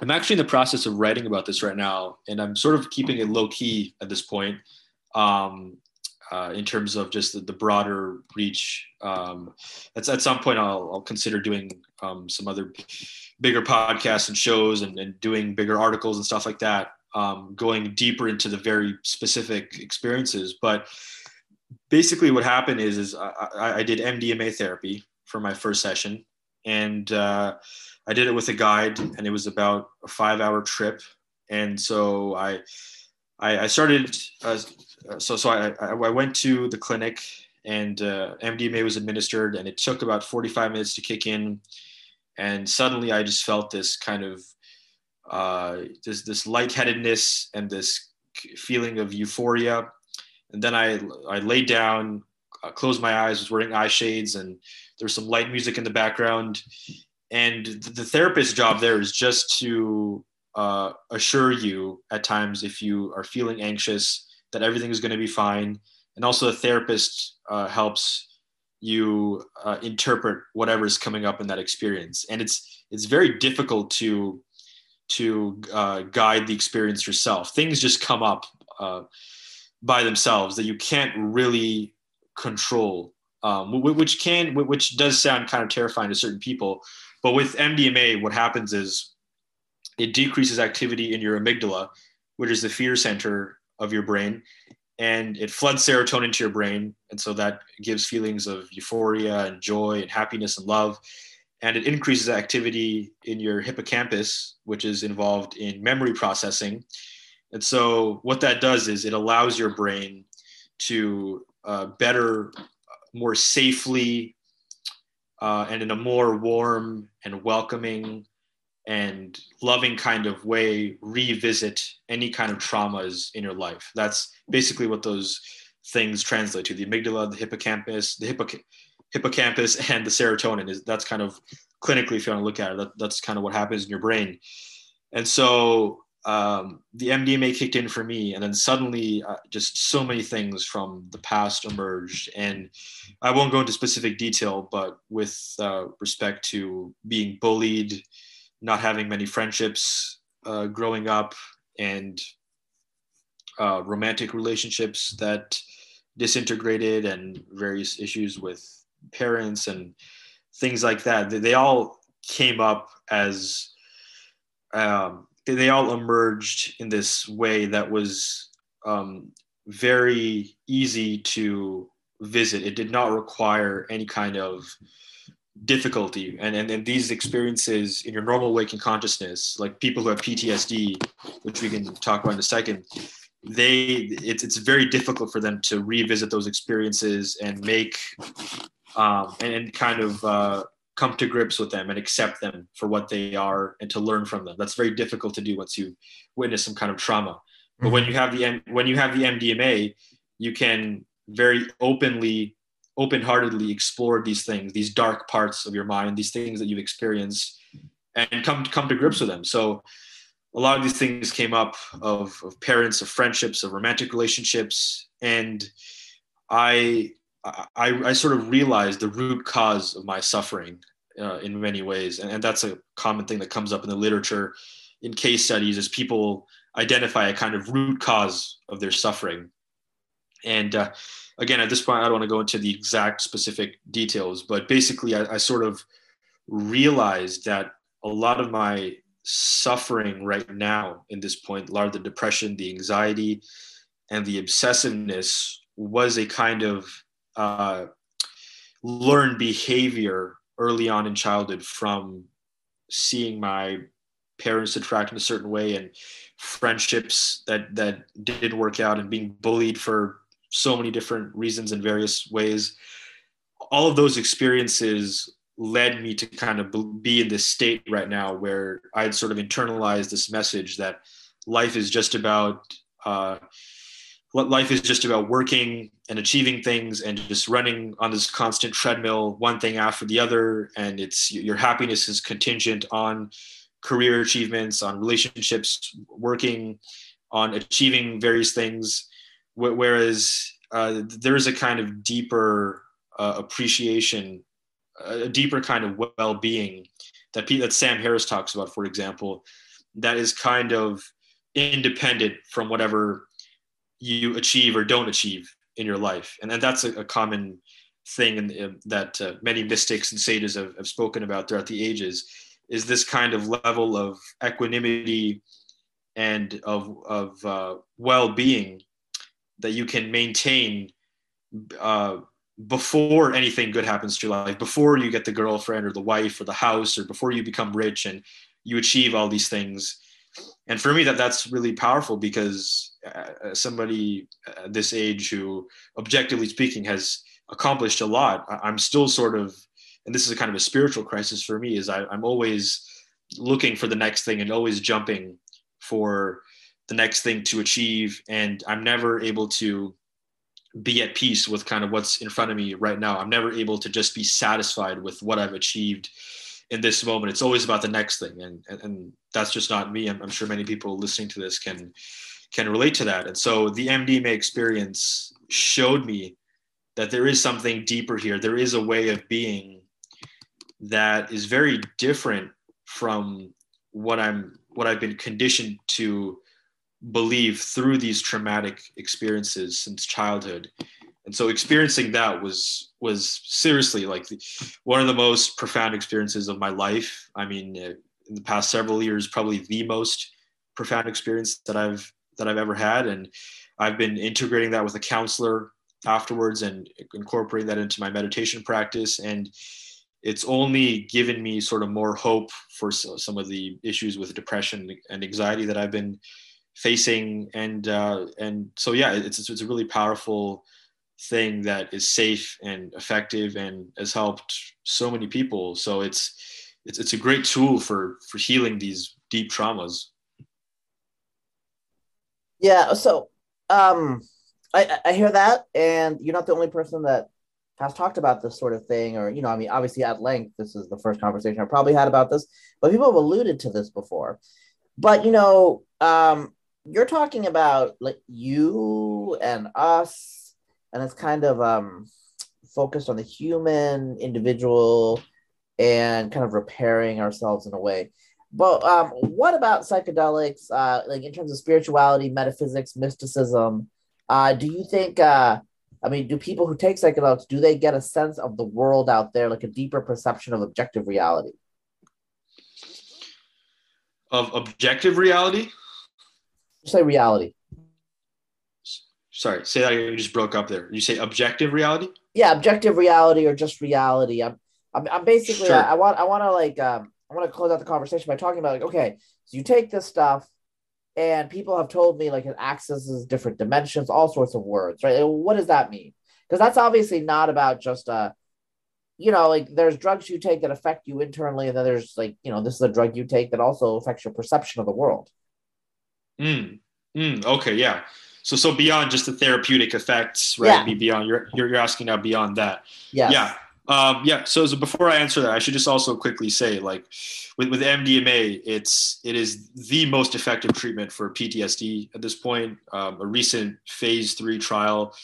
I'm actually in the process of writing about this right now, and I'm sort of keeping it low key at this point, um, uh, in terms of just the, the broader reach. Um, at, at some point, I'll, I'll consider doing um, some other bigger podcasts and shows, and, and, doing bigger articles and stuff like that, um, going deeper into the very specific experiences. But basically, what happened is, is I, I did MDMA therapy for my first session, and uh, I did it with a guide, and it was about a five-hour trip. And so I, I, I started. Uh, so so I, I went to the clinic, and uh, MDMA was administered, and it took about 45 minutes to kick in. And suddenly, I just felt this kind of uh, this this lightheadedness and this feeling of euphoria. And then I I laid down, uh, closed my eyes, was wearing eye shades, and there was some light music in the background. And the therapist's job there is just to uh, assure you at times if you are feeling anxious that everything is going to be fine. And also the therapist uh, helps you uh, interpret whatever is coming up in that experience. And it's it's very difficult to to uh, guide the experience yourself. Things just come up uh, by themselves that you can't really control um, which can which does sound kind of terrifying to certain people but with MDMA, what happens is it decreases activity in your amygdala, which is the fear center of your brain, and it floods serotonin to your brain. And so that gives feelings of euphoria and joy and happiness and love. And it increases activity in your hippocampus, which is involved in memory processing. And so what that does is it allows your brain to uh, better, more safely uh, and in a more warm and welcoming and loving kind of way revisit any kind of traumas in your life. That's basically what those things translate to the amygdala, the hippocampus, the hippoc- hippocampus, and the serotonin. Is that's kind of clinically, if you want to look at it, that, that's kind of what happens in your brain. And so um, the MDMA kicked in for me, and then suddenly, uh, just so many things from the past emerged. And I won't go into specific detail, but with uh, respect to being bullied, not having many friendships uh, growing up, and uh, romantic relationships that disintegrated, and various issues with parents and things like that, they, all came up as um, they all emerged in this way that was um, very easy to visit. It did not require any kind of difficulty. And, and, and these experiences in your normal waking consciousness, like people who have PTSD, which we can talk about in a second, they it's, it's very difficult for them to revisit those experiences and make um, and, and kind of uh, come to grips with them and accept them for what they are and to learn from them. That's very difficult to do once you witness some kind of trauma. But mm-hmm. when you have the when you have the MDMA, you can very openly, open-heartedly explore these things, these dark parts of your mind, these things that you've experienced, and come come to grips with them. So a lot of these things came up of, of parents, of friendships, of romantic relationships, and I I, I sort of realized the root cause of my suffering uh, in many ways, and, and that's a common thing that comes up in the literature in case studies as people identify a kind of root cause of their suffering. And uh, again, at this point, I don't want to go into the exact specific details, but basically, I, I sort of realized that a lot of my suffering right now in this point, a lot of the depression, the anxiety, and the obsessiveness was a kind of uh, learned behavior early on in childhood from seeing my parents attract in a certain way and friendships that that didn't work out and being bullied for so many different reasons in various ways. All of those experiences led me to kind of be in this state right now where i'd sort of internalized this message that life is just about uh, life is just about working and achieving things and just running on this constant treadmill one thing after the other. And it's your happiness is contingent on career achievements on relationships working on achieving various things. Whereas uh, there's a kind of deeper uh, appreciation a deeper kind of well-being that that Sam Harris talks about for example that is kind of independent from whatever you achieve or don't achieve in your life. And, and that's a, a common thing in, in, that uh, many mystics and sages have, have spoken about throughout the ages is this kind of level of equanimity and of, of uh, well-being that you can maintain uh, before anything good happens to your life, before you get the girlfriend or the wife or the house, or before you become rich and you achieve all these things. And for me, that that's really powerful because uh, somebody at this age who, objectively speaking, has accomplished a lot, I'm still sort of, and this is a kind of a spiritual crisis for me, is I, I'm always looking for the next thing and always jumping for the next thing to achieve. And I'm never able to be at peace with kind of what's in front of me right now. I'm never able to just be satisfied with what I've achieved in this moment. It's always about the next thing. And, and, and that's just not me. I'm, I'm sure many people listening to this can can relate to that. And so the MDMA experience showed me that there is something deeper here. There is a way of being that is very different from what I'm what I've been conditioned to believe through these traumatic experiences since childhood. And so experiencing that was was seriously like the, one of the most profound experiences of my life. I mean, uh, in the past several years, probably the most profound experience that I've that I've ever had. And I've been integrating that with a counselor afterwards and incorporating that into my meditation practice. And it's only given me sort of more hope for some of the issues with depression and anxiety that I've been facing. And uh, and so yeah, it's it's a really powerful thing that is safe and effective and has helped so many people. So it's it's it's a great tool for for healing these deep traumas. Yeah, so um, I, I hear that, and you're not the only person that has talked about this sort of thing, or you know, I mean, obviously at length. This is the first conversation I probably had about this, but people have alluded to this before. But you know, um, you're talking about like you and us, and it's kind of um focused on the human individual and kind of repairing ourselves in a way. But um, what about psychedelics, uh, like in terms of spirituality, metaphysics, mysticism? Uh, do you think, uh, I mean, do people who take psychedelics, do they get a sense of the world out there, like a deeper perception of objective reality? Of objective reality? Just say reality. Sorry, say that you just broke up there. You say objective reality? Yeah, objective reality or just reality. I'm, I'm, I'm basically, sure. I, I want, I want to like, um, I want to close out the conversation by talking about like, okay, so you take this stuff, and people have told me like it accesses different dimensions, all sorts of words, right? What does that mean? Because that's obviously not about just a you know, like there's drugs you take that affect you internally, and then there's like, you know, this is a drug you take that also affects your perception of the world. Mm. Mm. Okay. Yeah. So so beyond just the therapeutic effects, right? Yeah. Be beyond you're you're asking now beyond that. Yeah. Yeah. Um, yeah. So, so before I answer that, I should just also quickly say, like, with, with MDMA, it's it is the most effective treatment for PTSD at this point. Um, a recent phase three trial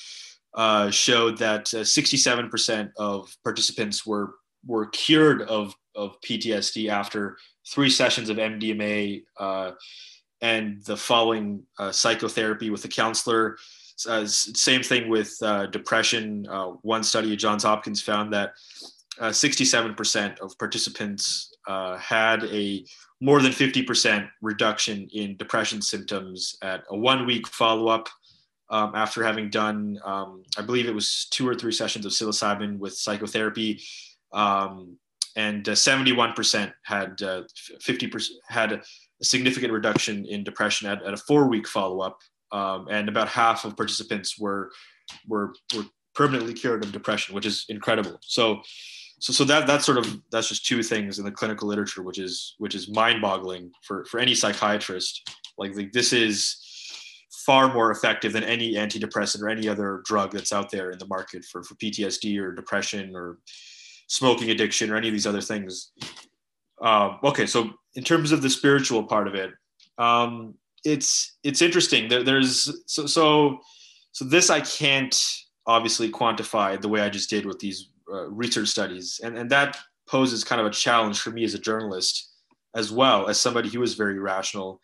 uh, showed that 67% of participants were were cured of of PTSD after three sessions of MDMA uh, and the following uh, psychotherapy with a counselor. Uh, same thing with uh, depression. Uh, one study at Johns Hopkins found that 67% uh, of participants had a more than 50% reduction in depression symptoms at a one week follow up um, after having done, um, I believe it was two or three sessions of psilocybin with psychotherapy. Um, and 71% had 50% had a significant reduction in depression at, at a four week follow up um, and about half of participants were were were permanently cured of depression, which is incredible. So, so so that that's sort of that's just two things in the clinical literature, which is which is mind boggling for for any psychiatrist. Like, this is far more effective than any antidepressant or any other drug that's out there in the market for, for PTSD or depression or smoking addiction or any of these other things. Um, okay, so in terms of the spiritual part of it, um, it's it's interesting. There, there's so so so this I can't obviously quantify the way I just did with these uh, research studies, and and that poses kind of a challenge for me as a journalist as well as somebody who is very rational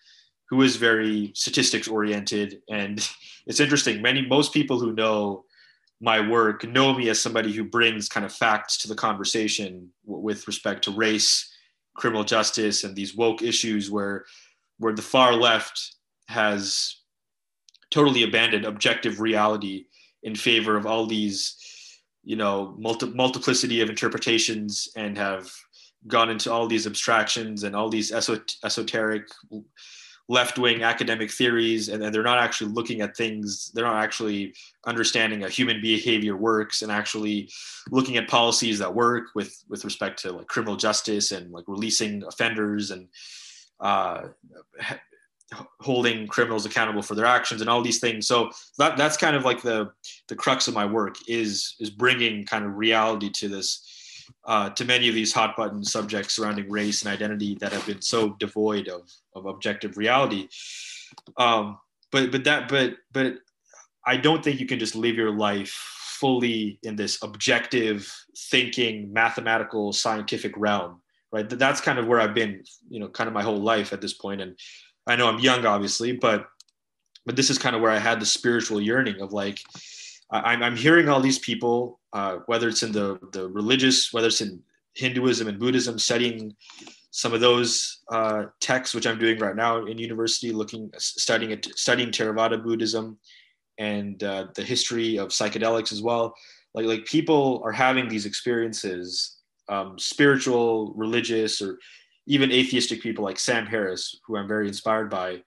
who is very statistics oriented. And it's interesting. Many most people who know my work know me as somebody who brings kind of facts to the conversation w- with respect to race criminal justice and these woke issues where where the far left has totally abandoned objective reality in favor of all these you know multi- multiplicity of interpretations and have gone into all these abstractions and all these esot- esoteric left-wing academic theories and, and they're not actually looking at things they're not actually understanding how human behavior works and actually looking at policies that work with with respect to like criminal justice and like releasing offenders and uh, holding criminals accountable for their actions and all these things. So that that's kind of like the the crux of my work is is bringing kind of reality to this uh, to many of these hot button subjects surrounding race and identity that have been so devoid of of objective reality um, but but that but but i don't think you can just live your life fully in this objective thinking mathematical scientific realm right that's kind of where i've been you know kind of my whole life at this point. point and I know I'm young, obviously, but but this is kind of where I had the spiritual yearning of like I'm, I'm hearing all these people, uh, whether it's in the the religious, whether it's in Hinduism and Buddhism, studying some of those uh, texts, which I'm doing right now in university, looking studying it, studying Theravada Buddhism and uh, the history of psychedelics as well. Like like people are having these experiences, um, spiritual, religious, or even atheistic people like Sam Harris, who I'm very inspired by,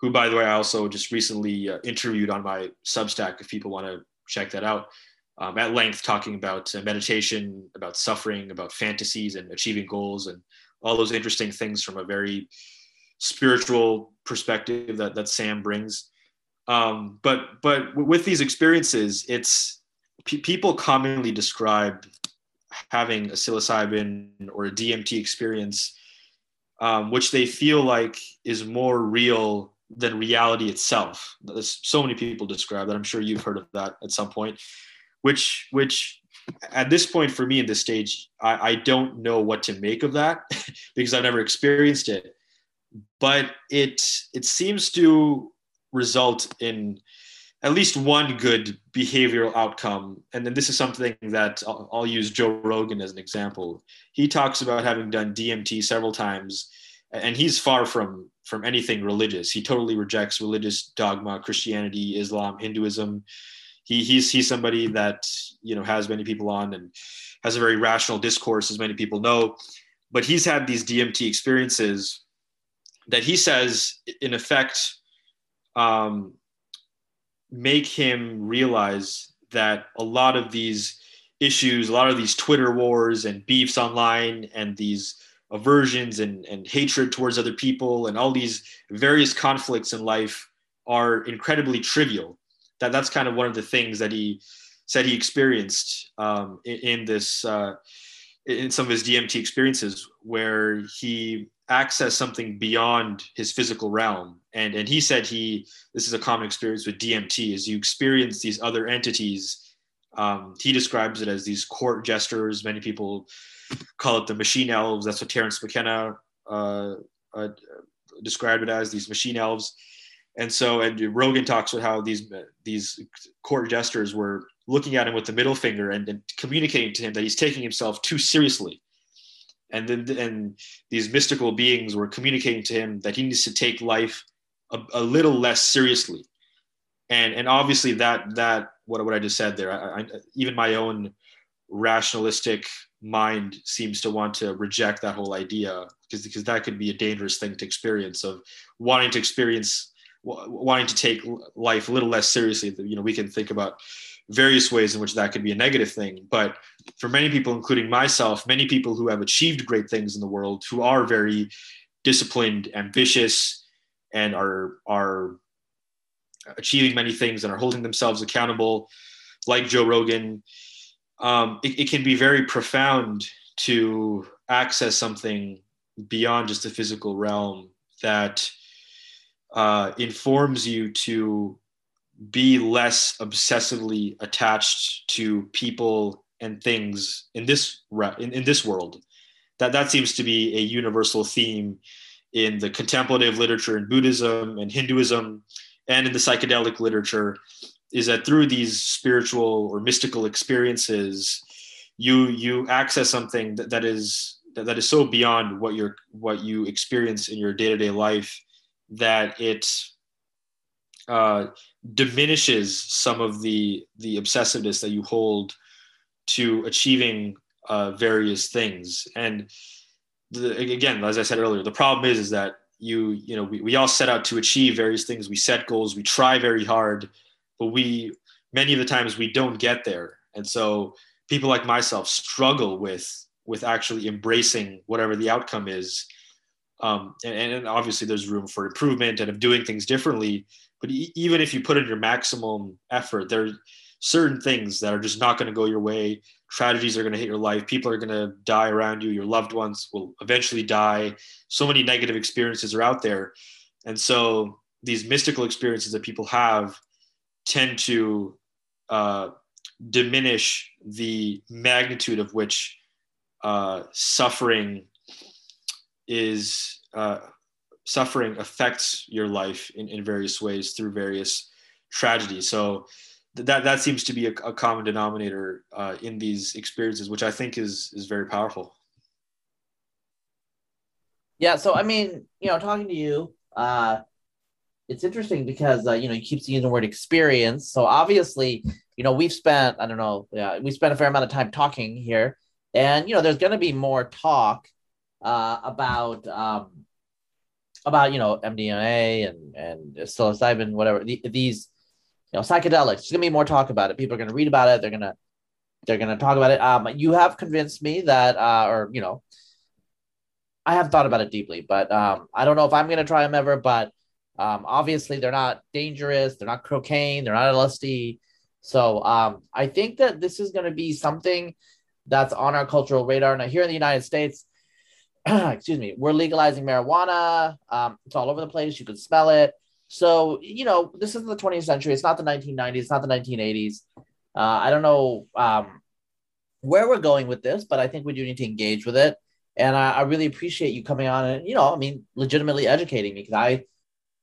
who, by the way, I also just recently uh, interviewed on my Substack if people want to check that out um, at length, talking about uh, meditation, about suffering, about fantasies and achieving goals, and all those interesting things from a very spiritual perspective that, that Sam brings. Um, but but with these experiences, it's p- people commonly describe having a psilocybin or a DMT experience um, which they feel like is more real than reality itself. There's so many people describe that. I'm sure you've heard of that at some point. Which, which, at this point for me in this stage, I, I don't know what to make of that because I've never experienced it. But it it seems to result in at least one good behavioral outcome. And then this is something that I'll, I'll, use Joe Rogan as an example. He talks about having done DMT several times, and he's far from from anything religious. He totally rejects religious dogma, Christianity, Islam, Hinduism. He, he's he's somebody that you know has many people on and has a very rational discourse, as many people know. But he's had these DMT experiences that he says, in effect, um, make him realize that a lot of these issues, a lot of these Twitter wars and beefs online and these aversions and, and hatred towards other people and all these various conflicts in life are incredibly trivial. That that's kind of one of the things that he said he experienced um, in, in, this uh, in some of his DMT experiences, where he access something beyond his physical realm. And and he said he this is a common experience with DMT is you experience these other entities. Um, he describes it as these court jesters. Many people call it the machine elves. That's what Terence McKenna uh, uh, described it as these machine elves. And so, and Rogan talks about how these these court jesters were looking at him with the middle finger and, and communicating to him that he's taking himself too seriously and then and these mystical beings were communicating to him that he needs to take life a, a little less seriously and and obviously that that what, what i just said there I, I, even my own rationalistic mind seems to want to reject that whole idea because because that could be a dangerous thing to experience of wanting to experience wanting to take life a little less seriously you know we can think about various ways in which that could be a negative thing. But for many people, including myself, many people who have achieved great things in the world, who are very disciplined, ambitious, and are are achieving many things and are holding themselves accountable, like Joe Rogan, um, it, it can be very profound to access something beyond just the physical realm that uh, informs you to be less obsessively attached to people and things in this in, in this world. That that seems to be a universal theme in the contemplative literature in buddhism and hinduism and in the psychedelic literature is that through these spiritual or mystical experiences you you access something that, that is that, that is so beyond what you're what you experience in your day-to-day life that it uh, diminishes some of the the obsessiveness that you hold to achieving uh, various things. And the, again, as I said earlier, the problem is is that you you know we, we all set out to achieve various things. We set goals, we try very hard, but we many of the times we don't get there. And so people like myself struggle with with actually embracing whatever the outcome is. Um, and, and obviously there's room for improvement and of doing things differently but e- even if you put in your maximum effort, there are certain things that are just not going to go your way. Tragedies are going to hit your life. People are going to die around you. Your loved ones will eventually die. So many negative experiences are out there. And so these mystical experiences that people have tend to uh, diminish the magnitude of which uh, suffering is uh, suffering affects your life in, in various ways through various tragedies. So that that seems to be a, a common denominator uh, in these experiences, which I think is is very powerful. Yeah. So I mean, you know, talking to you, uh, it's interesting because uh, you know you keep using the word experience. So obviously, you know, we've spent I don't know, yeah, we spent a fair amount of time talking here, and you know, there's going to be more talk uh, about um, about you know MDMA and and psilocybin, whatever the, these you know psychedelics. There's gonna be more talk about it. People are gonna read about it. They're gonna they're gonna talk about it. Um, you have convinced me that, uh, or you know, I have thought about it deeply, but um, I don't know if I'm gonna try them ever. But um, obviously they're not dangerous. They're not cocaine. They're not LSD. So um, I think that this is gonna be something that's on our cultural radar. Now here in the United States excuse me, we're legalizing marijuana. Um, it's all over the place. You can smell it. So, you know, this is the 20th century. It's not the 1990s, it's not the 1980s. Uh, I don't know um, where we're going with this, but I think we do need to engage with it. And I, I really appreciate you coming on and, you know, I mean, legitimately educating me because I,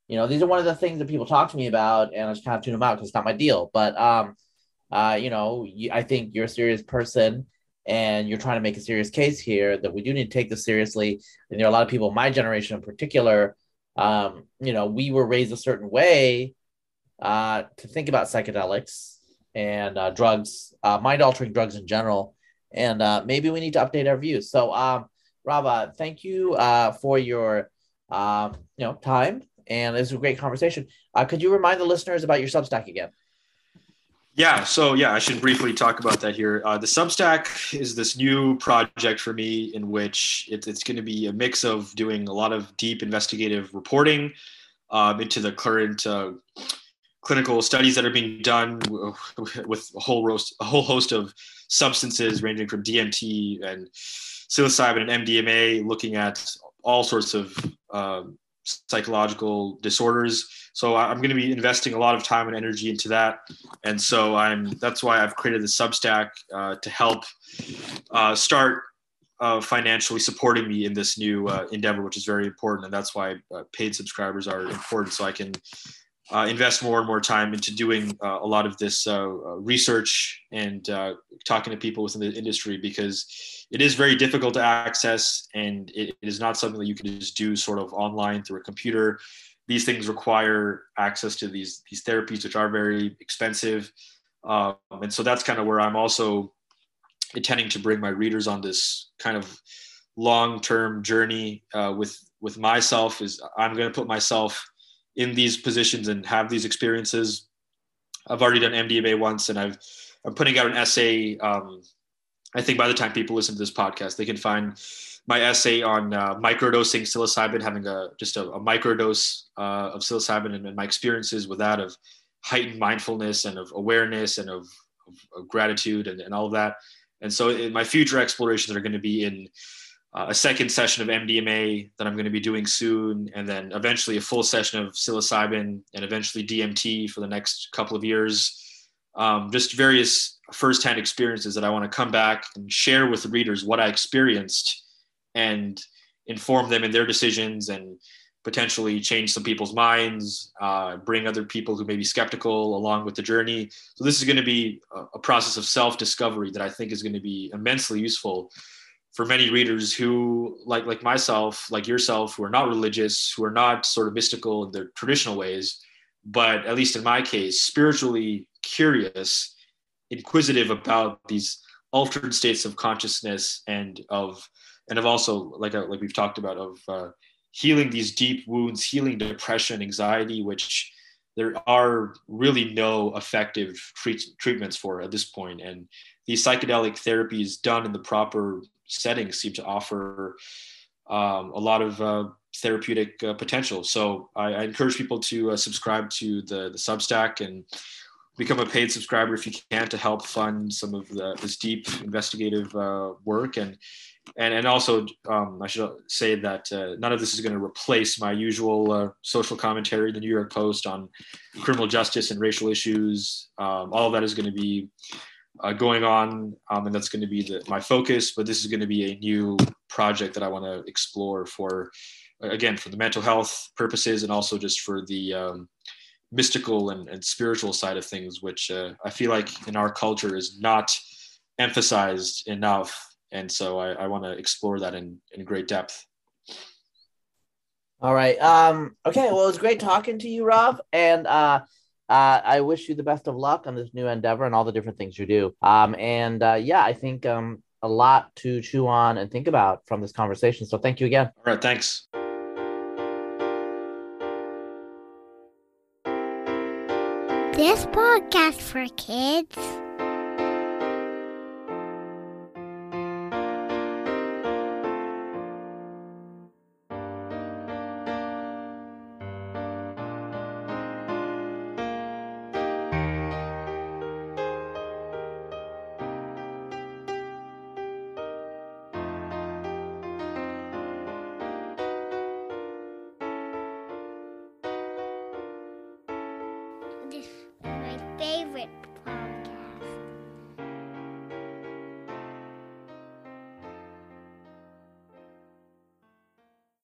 you know, these are one of the things that people talk to me about, and I just kind of tune them out because it's not my deal. But, um, uh, you know, I think you're a serious person and you're trying to make a serious case here that we do need to take this seriously. And there are a lot of people, my generation in particular, um, you know, we were raised a certain way uh, to think about psychedelics and uh, drugs, uh, mind altering drugs in general. And uh, maybe we need to update our views. So, um, Rava, thank you uh, for your um, you know time, and this was a great conversation. Uh, could you remind the listeners about your Substack again? Yeah, so yeah, I should briefly talk about that here. Uh, the Substack is this new project for me in which it, it's going to be a mix of doing a lot of deep investigative reporting um, into the current uh, clinical studies that are being done with a whole roast, a whole host of substances ranging from DMT and psilocybin and MDMA, looking at all sorts of um, psychological disorders. So I'm going to be investing a lot of time and energy into that, and so I'm. That's why I've created the Substack uh, to help uh, start uh, financially supporting me in this new uh, endeavor, which is very important, and that's why uh, paid subscribers are important. So I can uh, invest more and more time into doing a lot of this research and talking to people within the industry because it is very difficult to access and it, is not something that you can just do sort of online through a computer. These things require access to these these therapies, which are very expensive, um, and so that's kind of where I'm also intending to bring my readers on this kind of long term journey uh, with with myself. Is I'm going to put myself in these positions and have these experiences. I've already done MDMA once, and I've I'm putting out an essay. Um, I think by the time people listen to this podcast, they can find my essay on uh, microdosing psilocybin, having a just a, a microdose uh, of psilocybin, and, and, my experiences with that of heightened mindfulness and of awareness and of, of, of gratitude and, and all of that. And so, my future explorations are going to be in uh, a second session of MDMA that I'm going to be doing soon, and then eventually a full session of psilocybin and eventually DMT for the next couple of years. Um, just various firsthand experiences that I want to come back and share with readers what I experienced and inform them in their decisions and potentially change some people's minds, uh, bring other people who may be skeptical along with the journey. So, this is going to be a, process of self discovery that I think is going to be immensely useful for many readers who like like myself like yourself who are not religious who are not sort of mystical in their traditional ways but at least in my case spiritually curious inquisitive about these altered states of consciousness and of and of also like uh, like we've talked about of uh, healing these deep wounds healing depression anxiety which there are really no effective treat, treatments for at this point. And these psychedelic therapies done in the proper settings seem to offer um, a lot of uh, therapeutic uh, potential. So I, I, encourage people to uh, subscribe to the, the Substack and become a paid subscriber if you can to help fund some of the, this deep investigative uh, work. And, and, and also, um, I should say that uh, none of this is going to replace my usual uh, social commentary, the New York Post on criminal justice and racial issues. Um, all of that is going to be uh, going on, um, and that's going to be the, my focus. But this is going to be a new project that I want to explore for, again, for the mental health purposes, and also just for the um, mystical and, and, spiritual side of things, which uh, I feel like in our culture is not emphasized enough. And so I, I want to explore that in, in great depth. All right. Um, okay. Well, it was great talking to you, Rav. And uh, uh, I wish you the best of luck on this new endeavor and all the different things you do. Um, and uh, yeah, I think um, a lot to chew on and think about from this conversation. So thank you again. All right, thanks. This podcast for kids